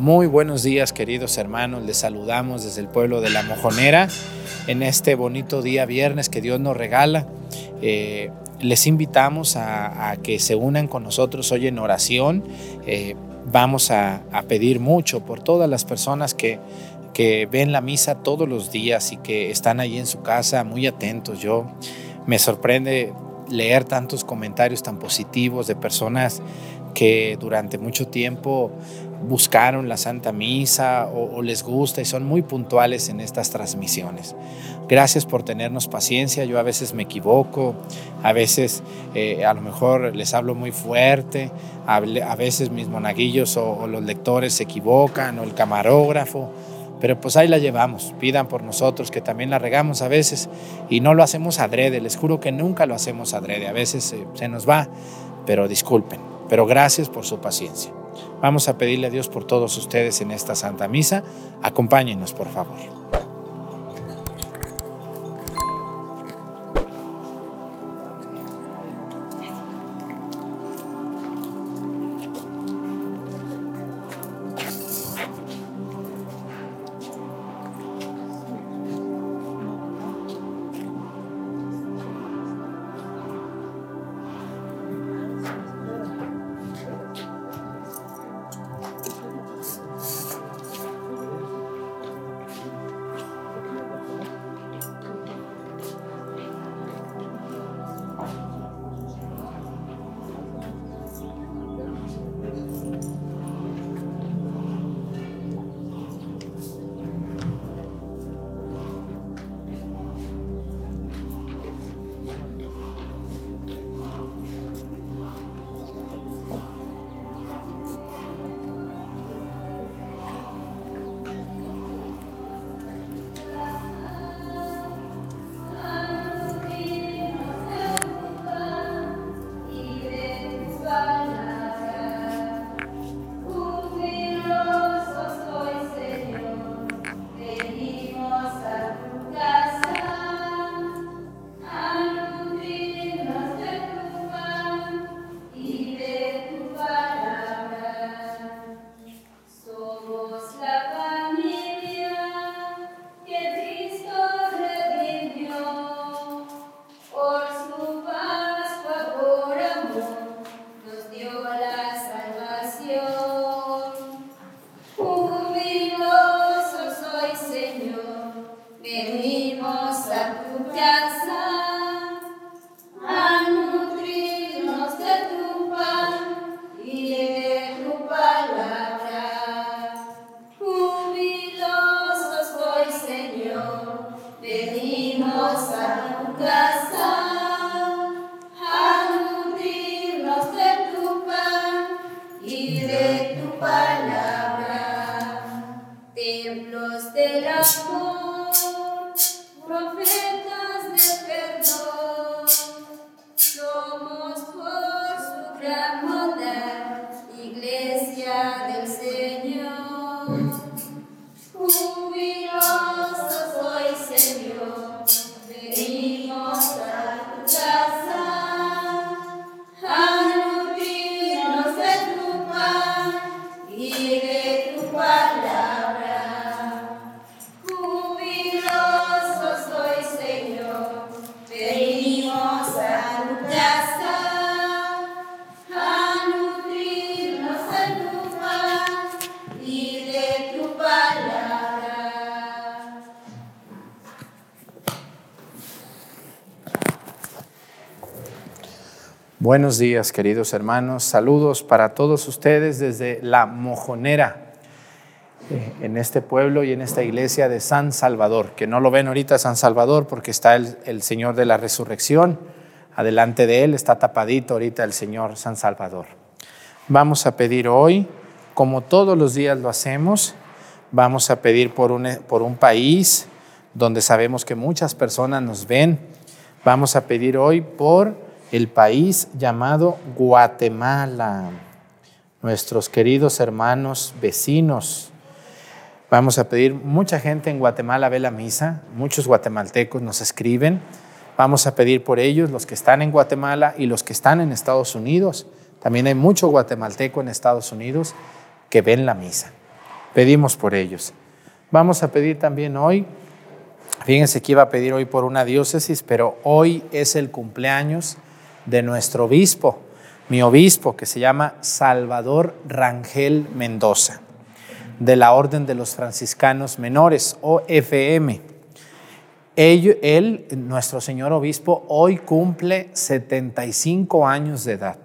Muy buenos días queridos hermanos, les saludamos desde el pueblo de La Mojonera en este bonito día viernes que Dios nos regala. Eh, les invitamos a, que se unan con nosotros hoy en oración. Eh, vamos a, pedir mucho por todas las personas que, que ven la misa todos los días y que están ahí en su casa muy atentos. Yo me sorprende leer tantos comentarios tan positivos de personas que durante mucho tiempo buscaron la Santa Misa o, les gusta y son muy puntuales en estas transmisiones. Gracias por tenernos paciencia, yo a veces me equivoco, a veces eh, a lo mejor les hablo muy fuerte, a, veces mis monaguillos o, los lectores se equivocan o el camarógrafo, pero pues ahí la llevamos, pidan por nosotros que también la regamos a veces y no lo hacemos adrede, les juro que nunca lo hacemos adrede, a veces se nos va, pero disculpen, pero gracias por su paciencia. Vamos a pedirle a Dios por todos ustedes en esta Santa Misa. Acompáñenos, por favor. Buenos días, queridos hermanos. Saludos para todos ustedes desde La Mojonera, eh, en este pueblo y en esta iglesia de San Salvador, que no lo ven ahorita San Salvador porque está el, el Señor de la Resurrección. Adelante de él está tapadito ahorita el Señor San Salvador. Vamos a pedir hoy, como todos los días lo hacemos, vamos a pedir por un, por un país donde sabemos que muchas personas nos ven. Vamos a pedir hoy por el país llamado Guatemala, nuestros queridos hermanos vecinos. Vamos a pedir, mucha gente en Guatemala ve la misa, muchos guatemaltecos nos escriben. Vamos a pedir por ellos, los que están en Guatemala y los que están en Estados Unidos. También hay mucho guatemalteco en Estados Unidos que ven la misa. Pedimos por ellos. Vamos a pedir también hoy, fíjense que iba a pedir hoy por una diócesis, pero hoy es el cumpleaños de nuestro obispo, mi obispo, que se llama Salvador Rangel Mendoza, de la Orden de los Franciscanos Menores, OFM. Él, él, nuestro señor obispo, hoy cumple 75 años de edad.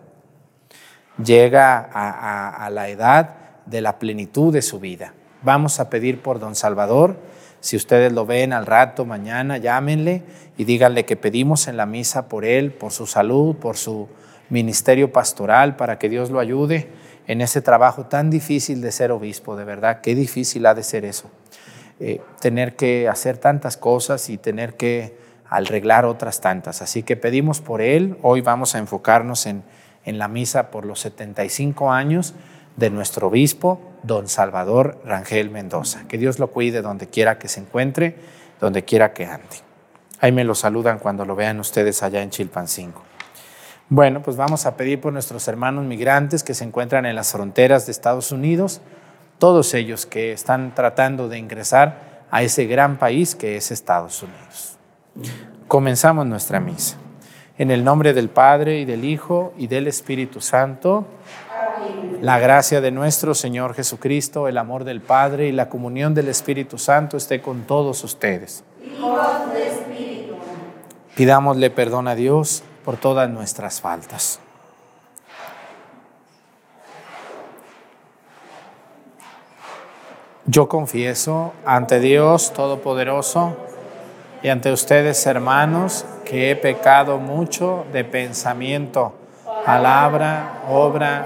Llega a, a la edad de la plenitud de su vida. Vamos a pedir por don Salvador. Si ustedes lo ven al rato, mañana, llámenle y díganle que pedimos en la misa por él, por su salud, por su ministerio pastoral, para que Dios lo ayude en ese trabajo tan difícil de ser obispo, de verdad, qué difícil ha de ser eso. Eh, tener que hacer tantas cosas y tener que arreglar otras tantas. Así que pedimos por él, hoy vamos a enfocarnos en, en la misa por los 75 años de nuestro obispo, don Salvador Rangel Mendoza. Que Dios lo cuide donde quiera que se encuentre, donde quiera que ande. Ahí me lo saludan cuando lo vean ustedes allá en Chilpancingo. Bueno, pues vamos a pedir por nuestros hermanos migrantes que se encuentran en las fronteras de Estados Unidos, todos ellos que están tratando de ingresar a ese gran país que es Estados Unidos. Comenzamos nuestra misa. En el nombre del Padre y del Hijo y del Espíritu Santo. La gracia de nuestro Señor Jesucristo, el amor del Padre y la comunión del Espíritu Santo esté con todos ustedes. Pidámosle perdón a Dios por todas nuestras faltas. Yo confieso ante Dios Todopoderoso y ante ustedes, hermanos, que he pecado mucho de pensamiento, palabra, obra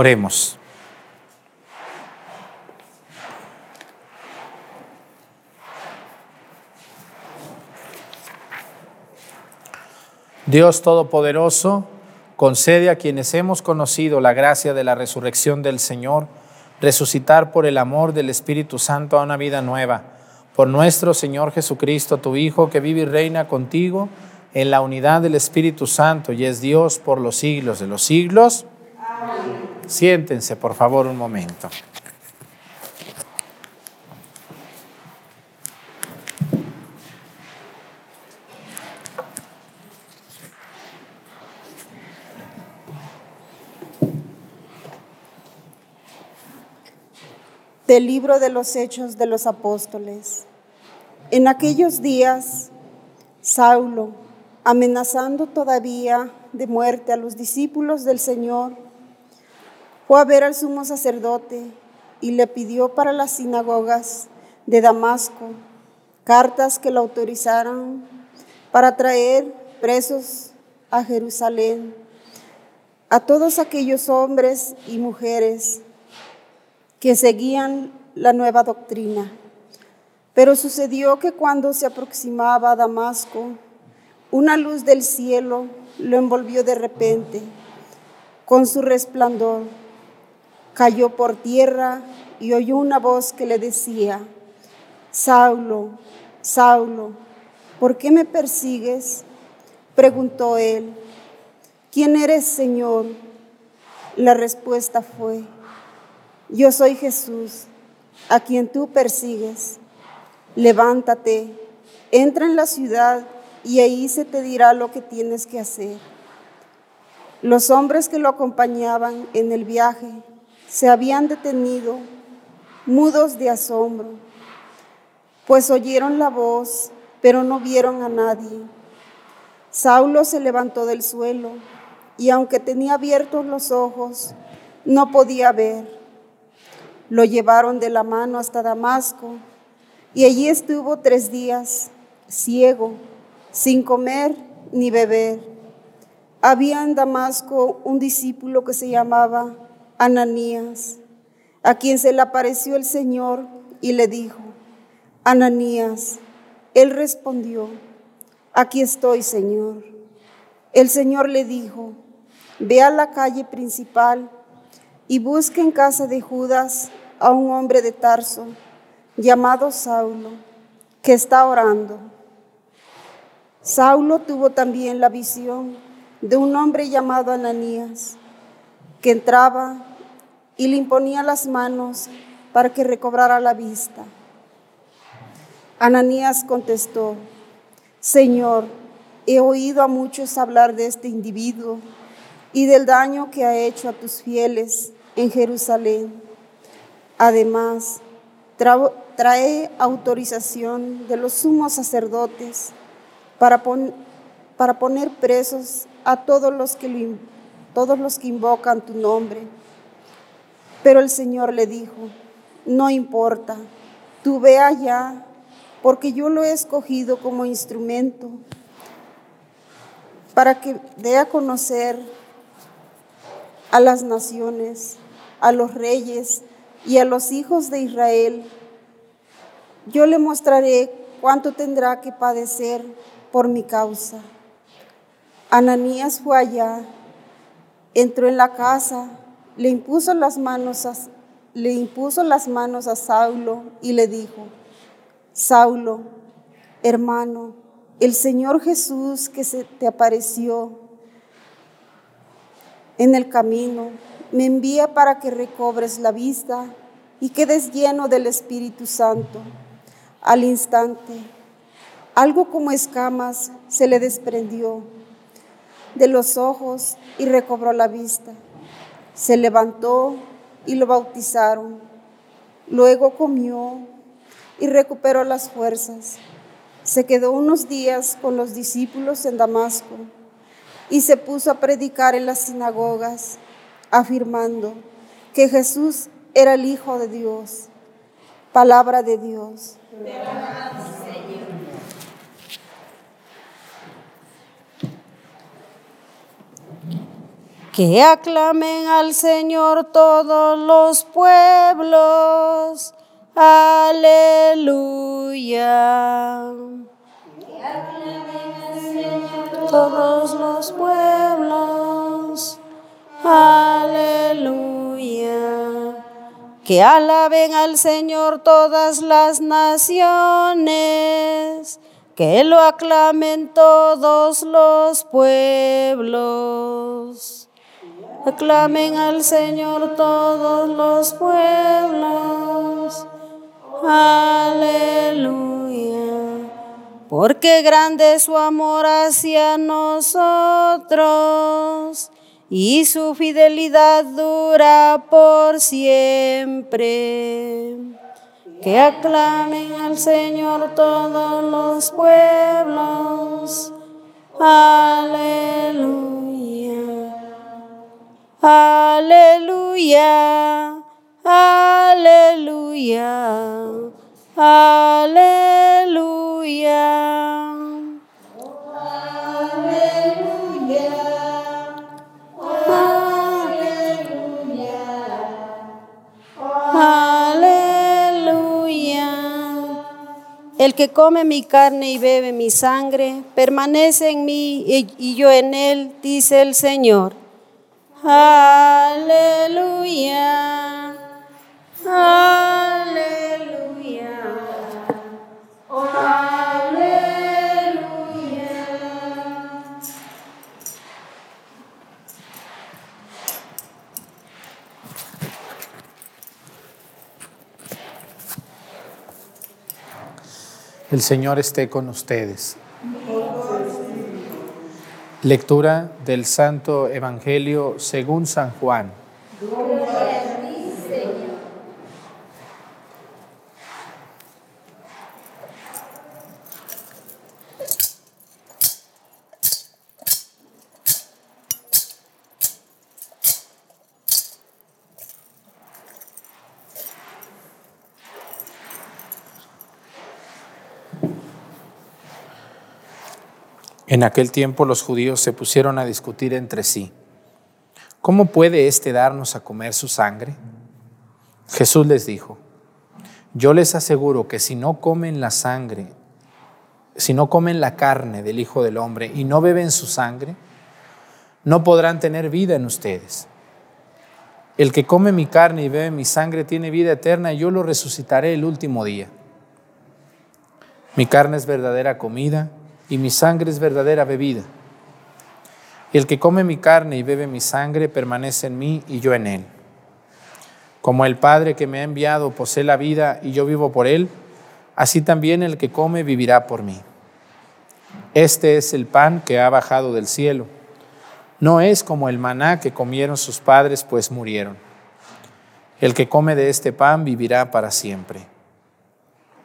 Oremos. Dios Todopoderoso, concede a quienes hemos conocido la gracia de la resurrección del Señor, resucitar por el amor del Espíritu Santo a una vida nueva. Por nuestro Señor Jesucristo, tu Hijo, que vive y reina contigo en la unidad del Espíritu Santo y es Dios por los siglos de los siglos. Siéntense, por favor, un momento. Del libro de los Hechos de los Apóstoles. En aquellos días, Saulo, amenazando todavía de muerte a los discípulos del Señor, fue a ver al sumo sacerdote y le pidió para las sinagogas de Damasco cartas que lo autorizaran para traer presos a Jerusalén a todos aquellos hombres y mujeres que seguían la nueva doctrina. Pero sucedió que cuando se aproximaba a Damasco, una luz del cielo lo envolvió de repente con su resplandor cayó por tierra y oyó una voz que le decía, Saulo, Saulo, ¿por qué me persigues? Preguntó él. ¿Quién eres, Señor? La respuesta fue, yo soy Jesús, a quien tú persigues. Levántate, entra en la ciudad y ahí se te dirá lo que tienes que hacer. Los hombres que lo acompañaban en el viaje se habían detenido, mudos de asombro, pues oyeron la voz, pero no vieron a nadie. Saulo se levantó del suelo y aunque tenía abiertos los ojos, no podía ver. Lo llevaron de la mano hasta Damasco y allí estuvo tres días, ciego, sin comer ni beber. Había en Damasco un discípulo que se llamaba Ananías, a quien se le apareció el Señor y le dijo, Ananías, él respondió, aquí estoy, Señor. El Señor le dijo, ve a la calle principal y busque en casa de Judas a un hombre de Tarso llamado Saulo, que está orando. Saulo tuvo también la visión de un hombre llamado Ananías, que entraba y le imponía las manos para que recobrara la vista. Ananías contestó, Señor, he oído a muchos hablar de este individuo y del daño que ha hecho a tus fieles en Jerusalén. Además, trae autorización de los sumos sacerdotes para, para poner presos a todos los, que todos los que invocan tu nombre. Pero el Señor le dijo, no importa, tú ve allá, porque yo lo he escogido como instrumento para que dé a conocer a las naciones, a los reyes y a los hijos de Israel. Yo le mostraré cuánto tendrá que padecer por mi causa. Ananías fue allá, entró en la casa, le impuso las manos a, le impuso las manos a Saulo y le dijo, Saulo, hermano, el Señor Jesús que se te apareció en el camino, me envía para que recobres la vista y quedes lleno del Espíritu Santo. Al instante, algo como escamas se le desprendió de los ojos y recobró la vista. Se levantó y lo bautizaron. Luego comió y recuperó las fuerzas. Se quedó unos días con los discípulos en Damasco y se puso a predicar en las sinagogas afirmando que Jesús era el Hijo de Dios. Palabra de Dios. Que aclamen al Señor todos los pueblos. Aleluya. Que aclamen al Señor todos los pueblos. Aleluya. Que alaben al Señor todas las naciones, que lo aclamen todos los pueblos. Aclamen al Señor todos los pueblos. Aleluya. Porque grande es su amor hacia nosotros y su fidelidad dura por siempre. Que aclamen al Señor todos los pueblos. Aleluya. Aleluya. Aleluya. Aleluya. El que come mi carne y bebe mi sangre, permanece en mí y yo en él, dice el Señor. Aleluya. Aleluya. Aleluya. El Señor esté con ustedes. Lectura del Santo Evangelio según San Juan. En aquel tiempo los judíos se pusieron a discutir entre sí. ¿Cómo puede éste darnos a comer su sangre? Jesús les dijo, yo les aseguro que si no comen la sangre, si no comen la carne del Hijo del Hombre y no beben su sangre, no podrán tener vida en ustedes. El que come mi carne y bebe mi sangre tiene vida eterna y yo lo resucitaré el último día. Mi carne es verdadera comida y mi sangre es verdadera bebida. El que come mi carne y bebe mi sangre permanece en mí y yo en él. Como el Padre que me ha enviado posee la vida y yo vivo por él, así también el que come vivirá por mí. Este es el pan que ha bajado del cielo. No es como el maná que comieron sus padres, pues murieron. El que come de este pan vivirá para siempre.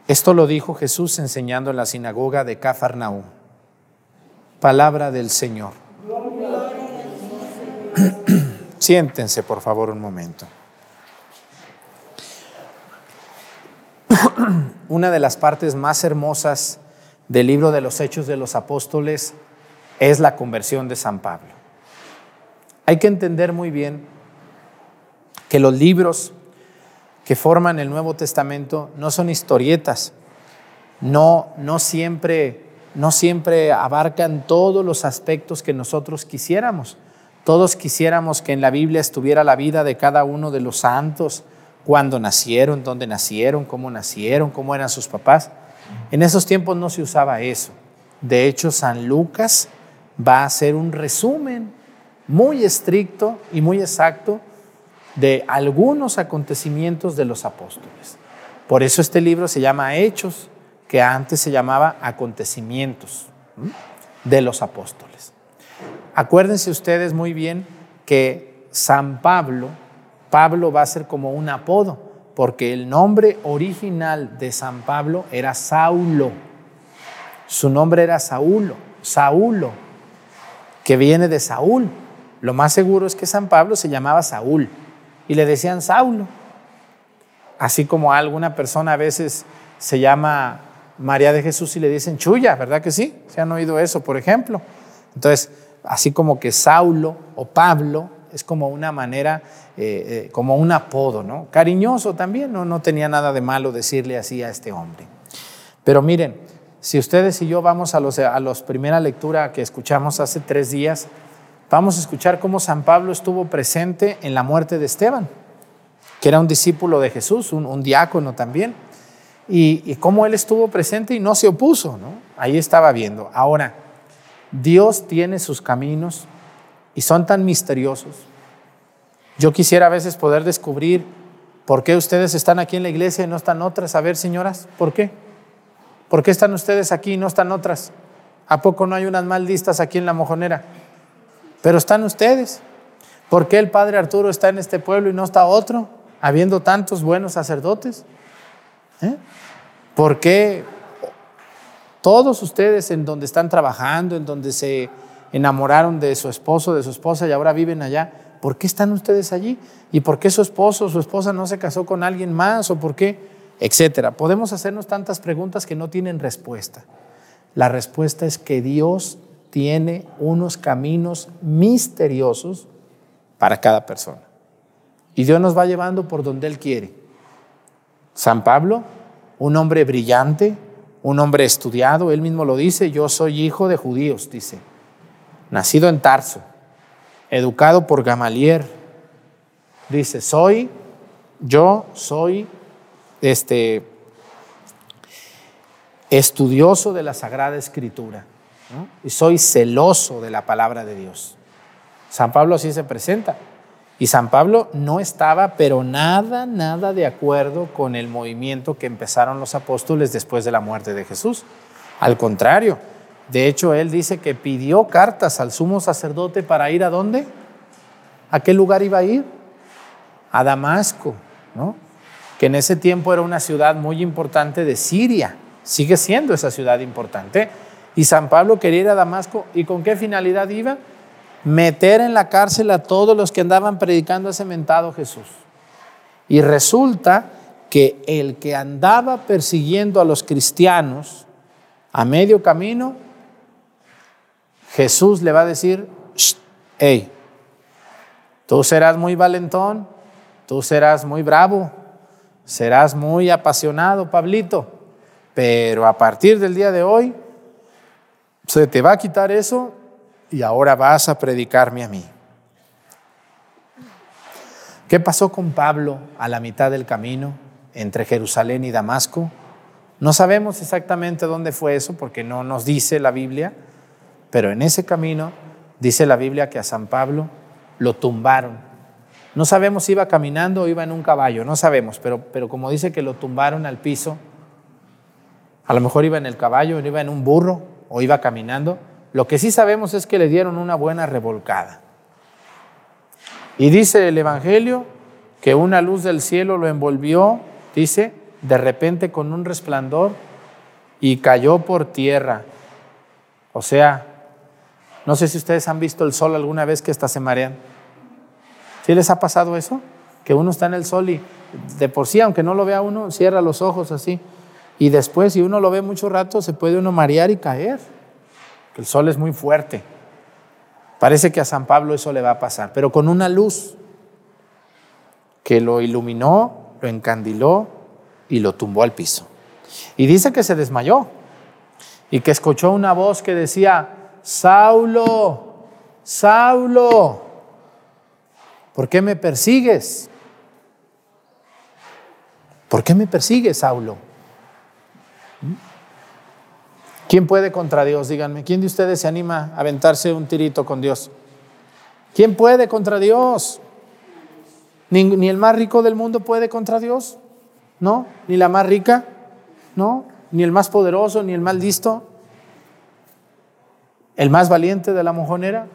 Esto lo dijo Jesús enseñando en la sinagoga de Cafarnaúm. Palabra del Señor. Siéntense, por favor, un momento. Una de las partes más hermosas del libro de los Hechos de los Apóstoles es la conversión de San Pablo. Hay que entender muy bien que los libros que forman el Nuevo Testamento no son historietas, no, no, siempre, no siempre abarcan todos los aspectos que nosotros quisiéramos. Todos quisiéramos que en la Biblia estuviera la vida de cada uno de los santos, cuándo nacieron, dónde nacieron, cómo nacieron, cómo eran sus papás. En esos tiempos no se usaba eso. De hecho, San Lucas va a hacer un resumen muy estricto y muy exacto de algunos acontecimientos de los apóstoles. Por eso este libro se llama Hechos, que antes se llamaba Acontecimientos de los apóstoles. Acuérdense ustedes muy bien que San Pablo, Pablo va a ser como un apodo, porque el nombre original de San Pablo era Saulo. Su nombre era Saulo, Saulo, que viene de Saúl. Lo más seguro es que San Pablo se llamaba Saúl y le decían Saulo. Así como alguna persona a veces se llama María de Jesús y le dicen Chuya, ¿verdad que sí? ¿Se han oído eso, por ejemplo? Entonces, así como que Saulo o Pablo es como una manera, eh, eh, como un apodo, ¿no? Cariñoso también, ¿no? no tenía nada de malo decirle así a este hombre. Pero miren, si ustedes y yo vamos a los, a los primera lectura que escuchamos hace tres días, vamos a escuchar cómo San Pablo estuvo presente en la muerte de Esteban, que era un discípulo de Jesús, un, diácono también, y, cómo él estuvo presente y no se opuso, ¿no? Ahí estaba viendo. Ahora, Dios tiene sus caminos y son tan misteriosos. Yo quisiera a veces poder descubrir por qué ustedes están aquí en la iglesia y no están otras. A ver, señoras, ¿por qué? ¿Por qué están ustedes aquí y no están otras? ¿A poco no hay unas mal aquí en la mojonera? Pero están ustedes. ¿Por qué el padre Arturo está en este pueblo y no está otro, habiendo tantos buenos sacerdotes? ¿Eh? ¿Por qué todos ustedes en donde están trabajando, en donde se enamoraron de su esposo, de su esposa y ahora viven allá, ¿por qué están ustedes allí? ¿Y por qué su esposo o su esposa no se casó con alguien más? ¿O por qué? Etcétera. Podemos hacernos tantas preguntas que no tienen respuesta. La respuesta es que Dios tiene unos caminos misteriosos para cada persona. Y Dios nos va llevando por donde Él quiere. San Pablo, un hombre brillante, un hombre estudiado, él mismo lo dice, yo soy hijo de judíos, dice, nacido en Tarso, educado por Gamaliel, dice, soy, yo soy este estudioso de la Sagrada Escritura y soy celoso de la palabra de Dios. San Pablo así se presenta. Y San Pablo no estaba, pero nada, nada de acuerdo con el movimiento que empezaron los apóstoles después de la muerte de Jesús. Al contrario, de hecho, él dice que pidió cartas al sumo sacerdote para ir a dónde? ¿A qué lugar iba a ir? A Damasco, ¿no? Que en ese tiempo era una ciudad muy importante de Siria. Sigue siendo esa ciudad importante. Y San Pablo quería ir a Damasco. ¿Y con qué finalidad iba? meter en la cárcel a todos los que andaban predicando ese mentado Jesús. Y resulta que el que andaba persiguiendo a los cristianos a medio camino, Jesús le va a decir, hey, tú serás muy valentón, tú serás muy bravo, serás muy apasionado, Pablito, pero a partir del día de hoy se te va a quitar eso y ahora vas a predicarme a mí. ¿Qué pasó con Pablo a la mitad del camino entre Jerusalén y Damasco? No sabemos exactamente dónde fue eso porque no nos dice la Biblia, pero en ese camino dice la Biblia que a San Pablo lo tumbaron. No sabemos si iba caminando o iba en un caballo, no sabemos, pero, pero como dice que lo tumbaron al piso, a lo mejor iba en el caballo, o iba en un burro o iba caminando, lo que sí sabemos es que le dieron una buena revolcada. Y dice el Evangelio que una luz del cielo lo envolvió, dice, de repente con un resplandor y cayó por tierra. O sea, no sé si ustedes han visto el sol alguna vez que hasta se marean. ¿Sí les ha pasado eso? Que uno está en el sol y de por sí, aunque no lo vea uno, cierra los ojos así. Y después, si uno lo ve mucho rato, se puede uno marear y caer el sol es muy fuerte. Parece que a San Pablo eso le va a pasar, pero con una luz que lo iluminó, lo encandiló y lo tumbó al piso. Y dice que se desmayó y que escuchó una voz que decía, Saulo, Saulo, ¿por qué me persigues? ¿Por qué me persigues, Saulo? ¿Quién puede contra Dios? Díganme, ¿quién de ustedes se anima a aventarse un tirito con Dios? ¿Quién puede contra Dios? Ni, el más rico del mundo puede contra Dios, ¿no? Ni la más rica, ¿no? Ni el más poderoso, ni el más listo. El más valiente de la mojonera.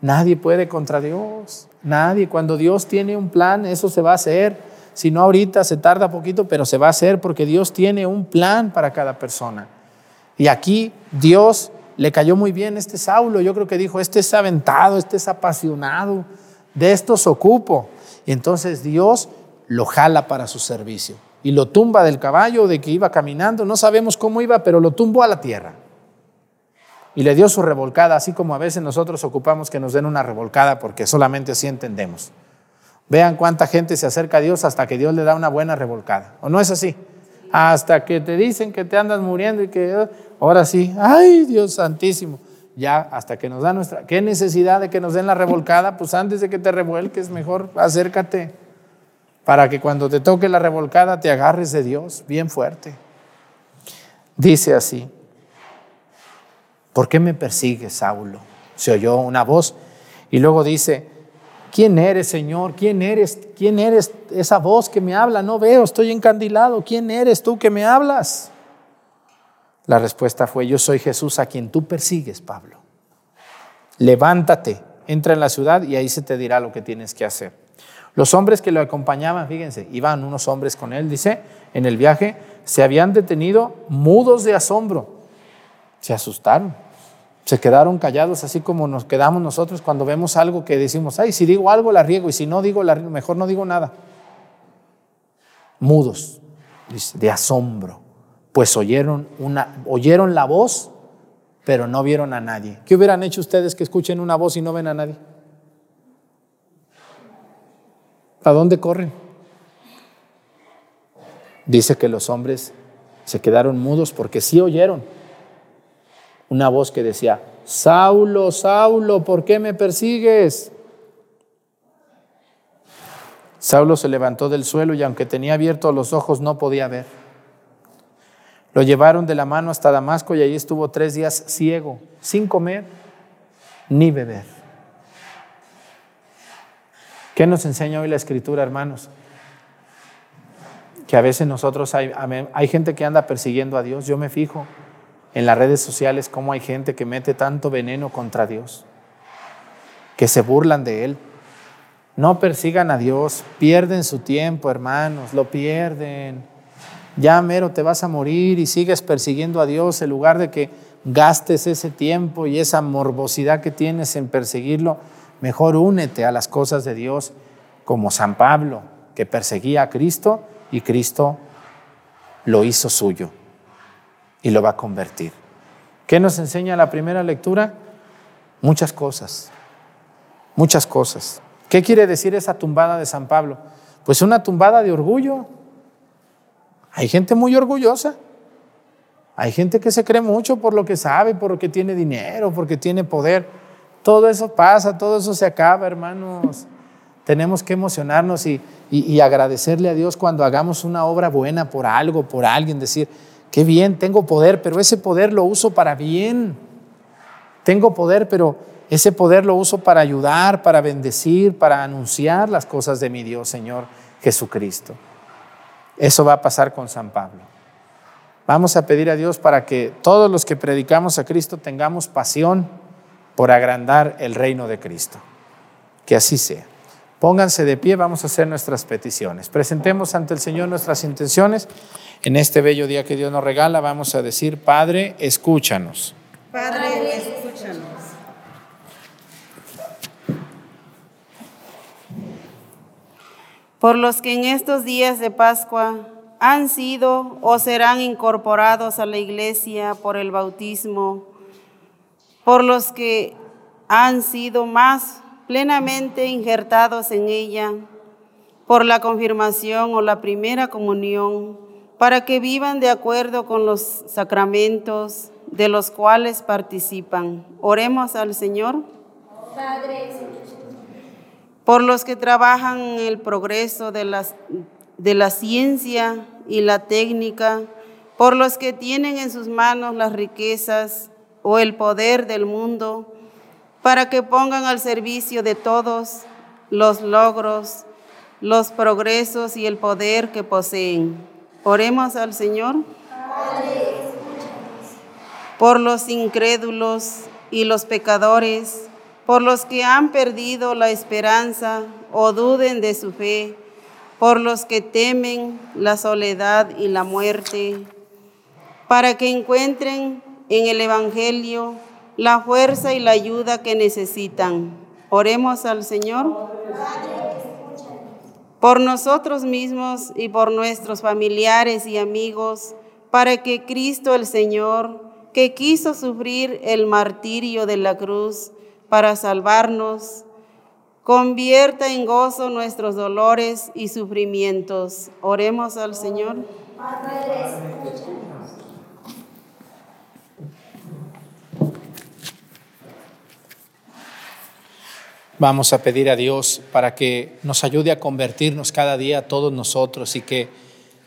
Nadie puede contra Dios. Nadie. Cuando Dios tiene un plan, eso se va a hacer. Si no ahorita, se tarda poquito, pero se va a hacer porque Dios tiene un plan para cada persona. Y aquí Dios le cayó muy bien este Saulo. Yo creo que dijo, este es aventado, este es apasionado, de estos ocupo. Y entonces Dios lo jala para su servicio y lo tumba del caballo de que iba caminando. No sabemos cómo iba, pero lo tumbó a la tierra. Y le dio su revolcada, así como a veces nosotros ocupamos que nos den una revolcada porque solamente así entendemos. Vean cuánta gente se acerca a Dios hasta que Dios le da una buena revolcada. ¿O no es así? Hasta que te dicen que te andas muriendo y que ahora sí, ay Dios santísimo, ya hasta que nos da nuestra, ¿qué necesidad de que nos den la revolcada? Pues antes de que te revuelques, mejor acércate para que cuando te toque la revolcada te agarres de Dios bien fuerte. Dice así, ¿por qué me persigues, Saulo? Se oyó una voz y luego dice, ¿Quién eres, Señor? ¿Quién eres? ¿Quién eres esa voz que me habla? No veo, estoy encandilado. ¿Quién eres tú que me hablas? La respuesta fue, yo soy Jesús a quien tú persigues, Pablo. Levántate, entra en la ciudad y ahí se te dirá lo que tienes que hacer. Los hombres que lo acompañaban, fíjense, iban unos hombres con él, dice, en el viaje, se habían detenido mudos de asombro. Se asustaron. Se quedaron callados así como nos quedamos nosotros cuando vemos algo que decimos, ay, si digo algo la riego y si no digo la riego, mejor no digo nada. Mudos, de asombro, pues oyeron, una, oyeron la voz, pero no vieron a nadie. ¿Qué hubieran hecho ustedes que escuchen una voz y no ven a nadie? ¿A dónde corren? Dice que los hombres se quedaron mudos porque sí oyeron, una voz que decía, Saulo, Saulo, ¿por qué me persigues? Saulo se levantó del suelo y aunque tenía abiertos los ojos no podía ver. Lo llevaron de la mano hasta Damasco y allí estuvo tres días ciego, sin comer ni beber. ¿Qué nos enseña hoy la escritura, hermanos? Que a veces nosotros hay, hay gente que anda persiguiendo a Dios. Yo me fijo en las redes sociales cómo hay gente que mete tanto veneno contra Dios, que se burlan de Él. No persigan a Dios, pierden su tiempo, hermanos, lo pierden. Ya mero te vas a morir y sigues persiguiendo a Dios en lugar de que gastes ese tiempo y esa morbosidad que tienes en perseguirlo, mejor únete a las cosas de Dios como San Pablo, que perseguía a Cristo y Cristo lo hizo suyo y lo va a convertir. ¿Qué nos enseña la primera lectura? Muchas cosas, muchas cosas. ¿Qué quiere decir esa tumbada de San Pablo? Pues una tumbada de orgullo. Hay gente muy orgullosa. Hay gente que se cree mucho por lo que sabe, por lo que tiene dinero, porque tiene poder. Todo eso pasa, todo eso se acaba, hermanos. Tenemos que emocionarnos y, y, agradecerle a Dios cuando hagamos una obra buena por algo, por alguien, decir, qué bien, tengo poder, pero ese poder lo uso para bien. Tengo poder, pero ese poder lo uso para ayudar, para bendecir, para anunciar las cosas de mi Dios, Señor Jesucristo. Eso va a pasar con San Pablo. Vamos a pedir a Dios para que todos los que predicamos a Cristo tengamos pasión por agrandar el reino de Cristo. Que así sea. Pónganse de pie, vamos a hacer nuestras peticiones. Presentemos ante el Señor nuestras intenciones. En este bello día que Dios nos regala, vamos a decir, Padre, escúchanos. Padre, escúchanos. Por los que en estos días de Pascua han sido o serán incorporados a la iglesia por el bautismo, por los que han sido más plenamente injertados en ella, por la confirmación o la primera comunión, para que vivan de acuerdo con los sacramentos de los cuales participan. Oremos al Señor. por los que trabajan en el progreso de, las, de la ciencia y la técnica, por los que tienen en sus manos las riquezas o el poder del mundo, para que pongan al servicio de todos los logros, los progresos y el poder que poseen. Oremos al Señor. Por los incrédulos y los pecadores, por los que han perdido la esperanza o duden de su fe, por los que temen la soledad y la muerte, para que encuentren en el Evangelio la fuerza y la ayuda que necesitan. Oremos al Señor. Por nosotros mismos y por nuestros familiares y amigos, para que Cristo el Señor, que quiso sufrir el martirio de la cruz para salvarnos, convierta en gozo nuestros dolores y sufrimientos. Oremos al Señor. Vamos a pedir a Dios para que nos ayude a convertirnos cada día todos nosotros y que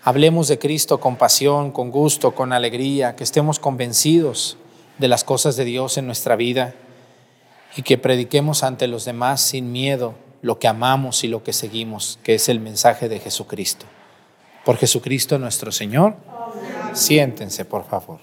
hablemos de Cristo con pasión, con gusto, con alegría, que estemos convencidos de las cosas de Dios en nuestra vida y que prediquemos ante los demás sin miedo lo que amamos y lo que seguimos, que es el mensaje de Jesucristo. Por Jesucristo nuestro Señor. Siéntense, por favor.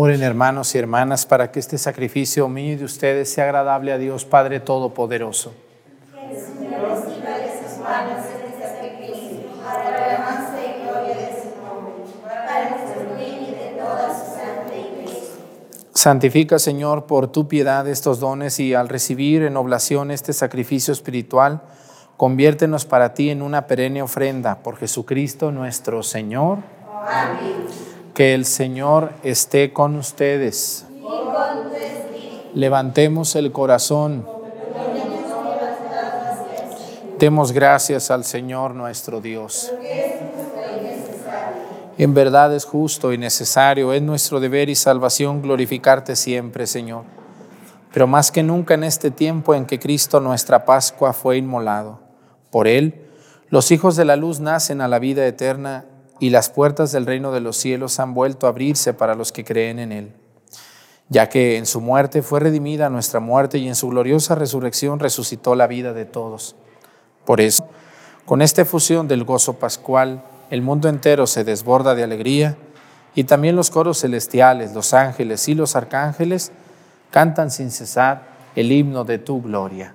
Oren hermanos y hermanas para que este sacrificio mío y de ustedes sea agradable a Dios Padre Todopoderoso. Santifica, Señor, por tu piedad estos dones y al recibir en oblación este sacrificio espiritual, conviértenos para ti en una perenne ofrenda por Jesucristo nuestro Señor. Amén. Que el Señor esté con ustedes. Levantemos el corazón. Demos gracias al Señor nuestro Dios. En verdad es justo y necesario, es nuestro deber y salvación glorificarte siempre, Señor. Pero más que nunca en este tiempo en que Cristo nuestra Pascua fue inmolado. Por Él, los hijos de la luz nacen a la vida eterna y las puertas del reino de los cielos han vuelto a abrirse para los que creen en Él, ya que en su muerte fue redimida nuestra muerte y en su gloriosa resurrección resucitó la vida de todos. Por eso, con esta efusión del gozo pascual, el mundo entero se desborda de alegría y también los coros celestiales, los ángeles y los arcángeles cantan sin cesar el himno de tu gloria.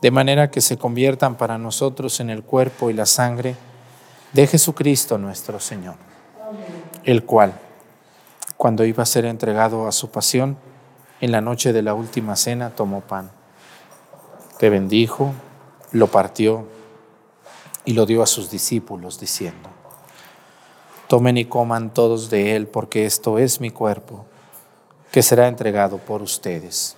de manera que se conviertan para nosotros en el cuerpo y la sangre de Jesucristo nuestro Señor, el cual, cuando iba a ser entregado a su pasión, en la noche de la última cena tomó pan, te bendijo, lo partió y lo dio a sus discípulos, diciendo, tomen y coman todos de él, porque esto es mi cuerpo, que será entregado por ustedes.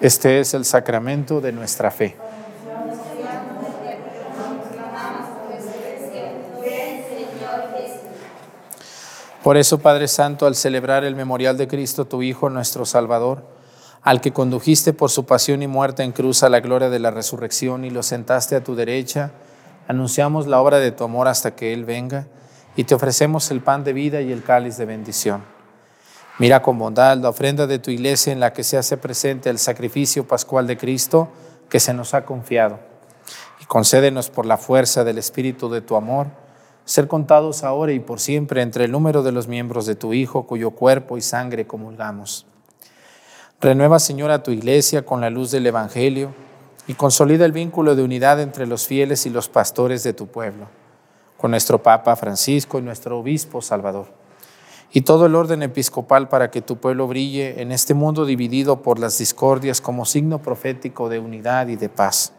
Este es el sacramento de nuestra fe. Por eso, Padre Santo, al celebrar el memorial de Cristo, tu Hijo, nuestro Salvador, al que condujiste por su pasión y muerte en cruz a la gloria de la resurrección y lo sentaste a tu derecha, anunciamos la obra de tu amor hasta que Él venga y te ofrecemos el pan de vida y el cáliz de bendición. Mira con bondad la ofrenda de tu iglesia en la que se hace presente el sacrificio pascual de Cristo que se nos ha confiado. Y concédenos por la fuerza del Espíritu de tu amor, ser contados ahora y por siempre entre el número de los miembros de tu Hijo, cuyo cuerpo y sangre comulgamos. Renueva, Señor, a tu iglesia con la luz del Evangelio y consolida el vínculo de unidad entre los fieles y los pastores de tu pueblo, con nuestro Papa Francisco y nuestro Obispo Salvador, y todo el orden episcopal para que tu pueblo brille en este mundo dividido por las discordias como signo profético de unidad y de paz.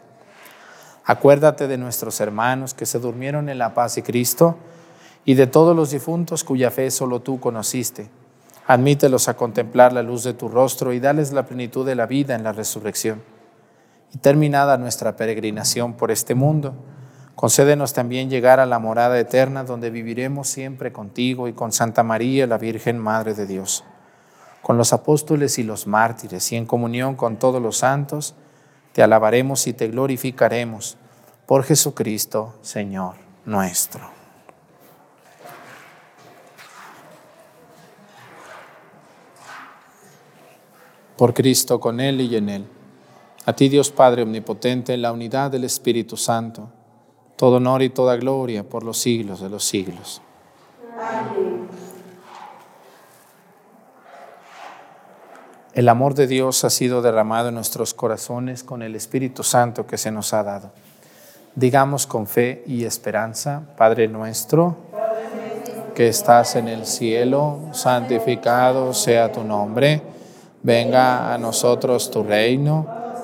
Acuérdate de nuestros hermanos que se durmieron en la paz de Cristo y de todos los difuntos cuya fe solo tú conociste Admítelos a contemplar la luz de tu rostro y dales la plenitud de la vida en la resurrección. Y terminada nuestra peregrinación por este mundo, concédenos también llegar a la morada eterna donde viviremos siempre contigo y con Santa María, la Virgen Madre de Dios, con los apóstoles y los mártires y en comunión con todos los santos, te alabaremos y te glorificaremos por Jesucristo, Señor nuestro. por Cristo, con Él y en Él. A ti Dios Padre Omnipotente, en la unidad del Espíritu Santo, todo honor y toda gloria por los siglos de los siglos. El amor de Dios ha sido derramado en nuestros corazones con el Espíritu Santo que se nos ha dado. Digamos con fe y esperanza, Padre nuestro, que estás en el cielo, santificado sea tu nombre Venga a nosotros tu reino,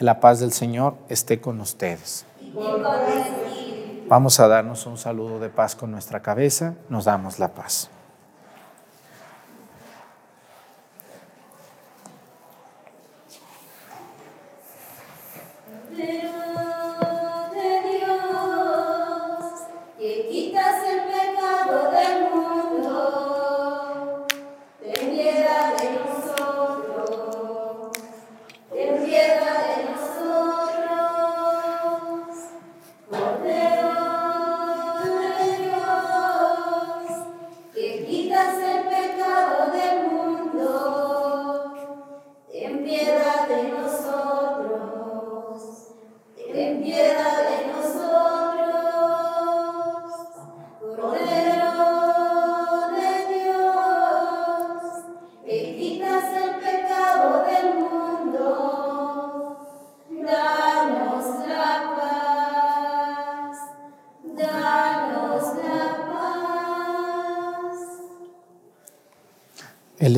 Que la paz del Señor esté con ustedes. Vamos a darnos un saludo de paz con nuestra cabeza. Nos damos la paz.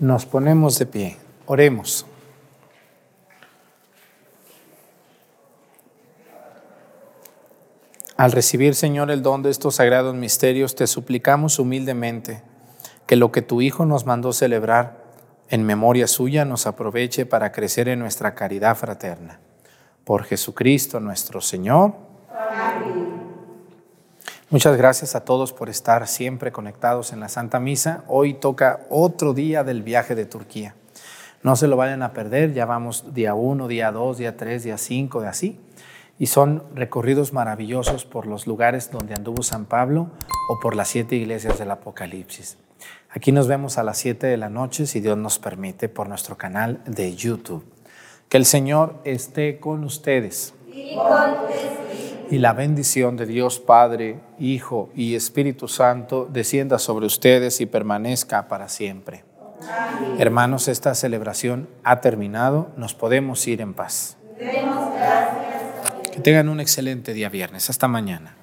Nos ponemos de pie. Oremos. Al recibir, Señor, el don de estos sagrados misterios, te suplicamos humildemente que lo que tu Hijo nos mandó celebrar en memoria suya nos aproveche para crecer en nuestra caridad fraterna. Por Jesucristo nuestro Señor. Muchas gracias a todos por estar siempre conectados en la Santa Misa. Hoy toca otro día del viaje de Turquía. No se lo vayan a perder, ya vamos día 1, día 2, día 3, día 5, de así. Y son recorridos maravillosos por los lugares donde anduvo San Pablo o por las siete iglesias del Apocalipsis. Aquí nos vemos a las 7 de la noche, si Dios nos permite, por nuestro canal de YouTube. Que el Señor esté con ustedes. Y la bendición de Dios Padre, Hijo y Espíritu Santo descienda sobre ustedes y permanezca para siempre. Hermanos, esta celebración ha terminado. Nos podemos ir en paz. Que tengan un excelente día viernes. Hasta mañana.